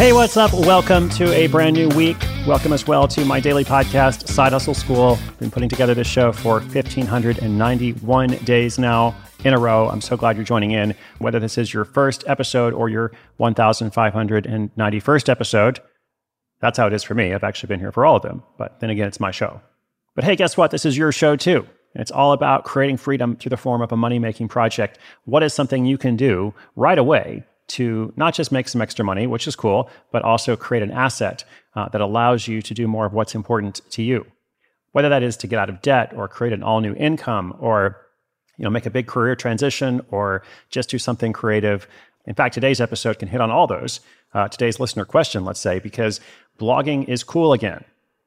Hey, what's up? Welcome to a brand new week. Welcome as well to my daily podcast, Side Hustle School. Been putting together this show for 1,591 days now in a row. I'm so glad you're joining in. Whether this is your first episode or your 1,591st episode, that's how it is for me. I've actually been here for all of them. But then again, it's my show. But hey, guess what? This is your show too. It's all about creating freedom through the form of a money making project. What is something you can do right away to not just make some extra money, which is cool, but also create an asset uh, that allows you to do more of what's important to you. Whether that is to get out of debt or create an all new income or you know, make a big career transition or just do something creative. In fact, today's episode can hit on all those. Uh, today's listener question, let's say, because blogging is cool again.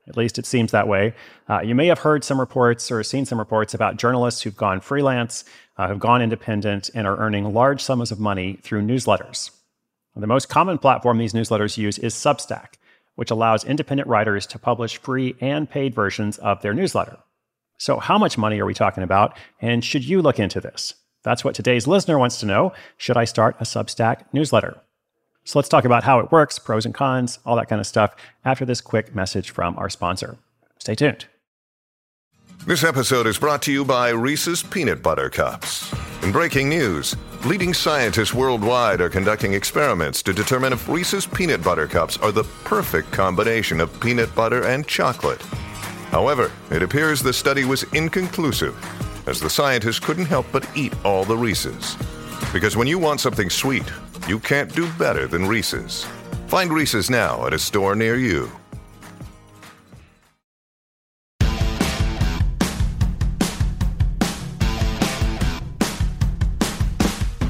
At least it seems that way. Uh, you may have heard some reports or seen some reports about journalists who've gone freelance, uh, have gone independent, and are earning large sums of money through newsletters. The most common platform these newsletters use is Substack, which allows independent writers to publish free and paid versions of their newsletter. So, how much money are we talking about, and should you look into this? That's what today's listener wants to know. Should I start a Substack newsletter? So let's talk about how it works, pros and cons, all that kind of stuff after this quick message from our sponsor. Stay tuned. This episode is brought to you by Reese's Peanut Butter Cups. In breaking news, leading scientists worldwide are conducting experiments to determine if Reese's Peanut Butter Cups are the perfect combination of peanut butter and chocolate. However, it appears the study was inconclusive, as the scientists couldn't help but eat all the Reese's. Because when you want something sweet, you can't do better than Reese's. Find Reese's now at a store near you.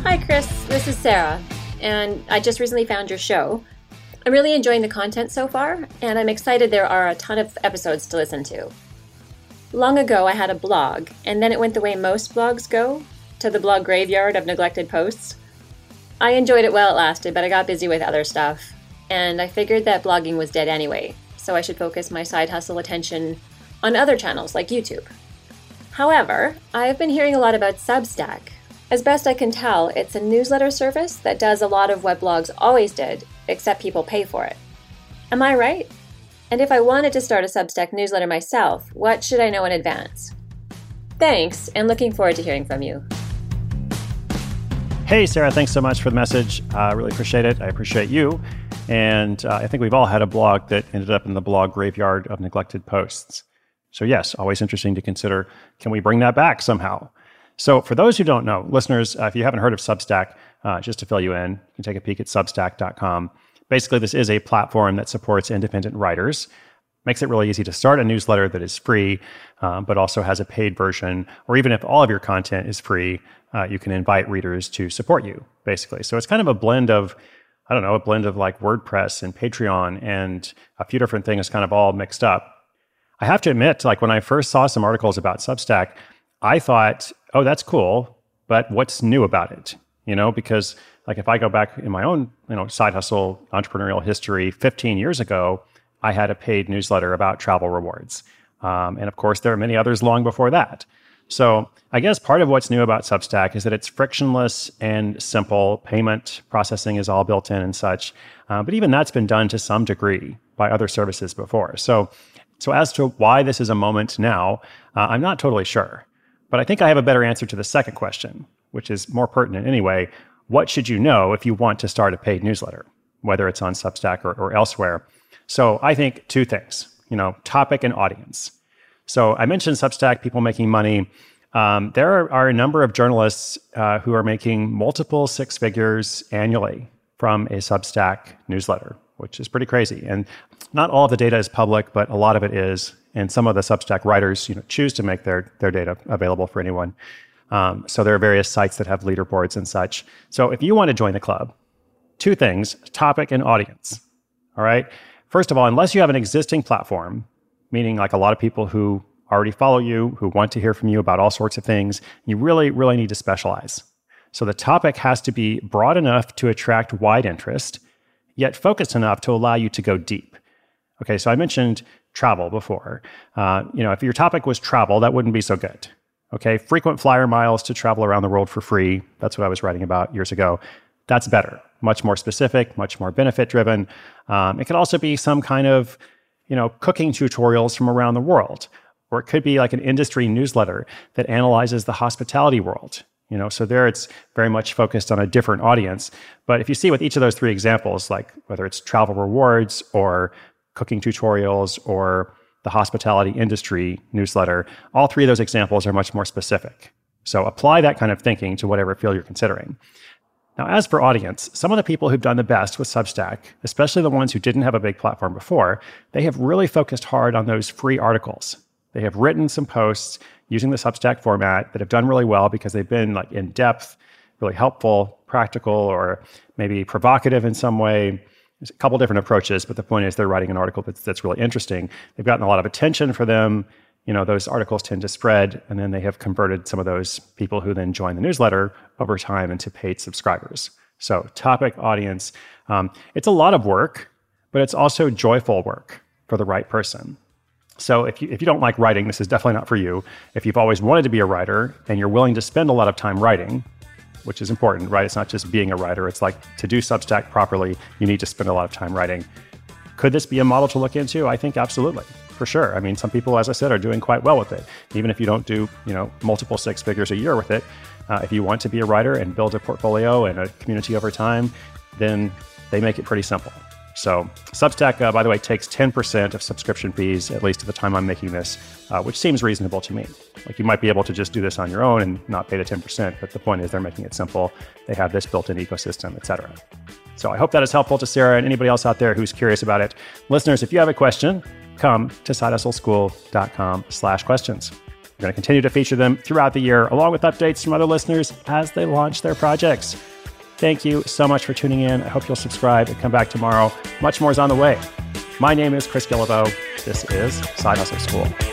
Hi, Chris. This is Sarah, and I just recently found your show. I'm really enjoying the content so far, and I'm excited there are a ton of episodes to listen to. Long ago, I had a blog, and then it went the way most blogs go to the blog graveyard of neglected posts. I enjoyed it while it lasted, but I got busy with other stuff, and I figured that blogging was dead anyway, so I should focus my side hustle attention on other channels like YouTube. However, I've been hearing a lot about Substack. As best I can tell, it's a newsletter service that does a lot of what blogs always did, except people pay for it. Am I right? And if I wanted to start a Substack newsletter myself, what should I know in advance? Thanks, and looking forward to hearing from you. Hey, Sarah, thanks so much for the message. I uh, really appreciate it. I appreciate you. And uh, I think we've all had a blog that ended up in the blog graveyard of neglected posts. So, yes, always interesting to consider can we bring that back somehow? So, for those who don't know, listeners, uh, if you haven't heard of Substack, uh, just to fill you in, you can take a peek at substack.com. Basically, this is a platform that supports independent writers, makes it really easy to start a newsletter that is free, um, but also has a paid version. Or even if all of your content is free, uh, you can invite readers to support you, basically. So, it's kind of a blend of I don't know, a blend of like WordPress and Patreon and a few different things kind of all mixed up. I have to admit, like when I first saw some articles about Substack, I thought, oh, that's cool, but what's new about it? You know, because like if I go back in my own, you know, side hustle entrepreneurial history, 15 years ago, I had a paid newsletter about travel rewards. Um, and of course, there are many others long before that. So I guess part of what's new about Substack is that it's frictionless and simple. Payment processing is all built in and such. Uh, but even that's been done to some degree by other services before. So, so as to why this is a moment now, uh, I'm not totally sure. But I think I have a better answer to the second question, which is more pertinent anyway, what should you know if you want to start a paid newsletter, whether it's on Substack or, or elsewhere? So I think two things, you know, topic and audience. So I mentioned Substack, people making money. Um, there are, are, a number of journalists uh, who are making multiple six figures annually from a Substack newsletter, which is pretty crazy. And not all of the data is public, but a lot of it is. And some of the Substack writers, you know, choose to make their their data available for anyone. Um, so there are various sites that have leaderboards and such. So if you want to join the club, two things: topic and audience. All right. First of all, unless you have an existing platform, meaning like a lot of people who already follow you, who want to hear from you about all sorts of things, you really, really need to specialize. So the topic has to be broad enough to attract wide interest, yet focused enough to allow you to go deep. Okay, so I mentioned travel before. Uh, you know, if your topic was travel, that wouldn't be so good. Okay, frequent flyer miles to travel around the world for free. That's what I was writing about years ago. That's better, much more specific, much more benefit driven. Um, it could also be some kind of you know, cooking tutorials from around the world. Or it could be like an industry newsletter that analyzes the hospitality world. You know, so there it's very much focused on a different audience. But if you see with each of those three examples, like whether it's travel rewards or cooking tutorials or the hospitality industry newsletter, all three of those examples are much more specific. So apply that kind of thinking to whatever field you're considering. Now, as for audience, some of the people who've done the best with Substack, especially the ones who didn't have a big platform before, they have really focused hard on those free articles. They have written some posts using the Substack format that have done really well because they've been like in depth, really helpful, practical, or maybe provocative in some way. There's a couple different approaches, but the point is they're writing an article that's, that's really interesting. They've gotten a lot of attention for them you know those articles tend to spread and then they have converted some of those people who then join the newsletter over time into paid subscribers. So topic audience um, it's a lot of work but it's also joyful work for the right person. So if you, if you don't like writing this is definitely not for you. If you've always wanted to be a writer and you're willing to spend a lot of time writing which is important right? It's not just being a writer it's like to do substack properly you need to spend a lot of time writing. Could this be a model to look into? I think absolutely for sure. I mean, some people, as I said, are doing quite well with it. Even if you don't do, you know, multiple six figures a year with it, uh, if you want to be a writer and build a portfolio and a community over time, then they make it pretty simple. So Substack, uh, by the way, takes 10% of subscription fees, at least at the time I'm making this, uh, which seems reasonable to me. Like you might be able to just do this on your own and not pay the 10%, but the point is they're making it simple. They have this built-in ecosystem, et cetera. So I hope that is helpful to Sarah and anybody else out there who's curious about it. Listeners, if you have a question, come to sidehustleschool.com slash questions. We're going to continue to feature them throughout the year, along with updates from other listeners as they launch their projects. Thank you so much for tuning in. I hope you'll subscribe and come back tomorrow. Much more is on the way. My name is Chris Guillebeau. This is Side Hustle School.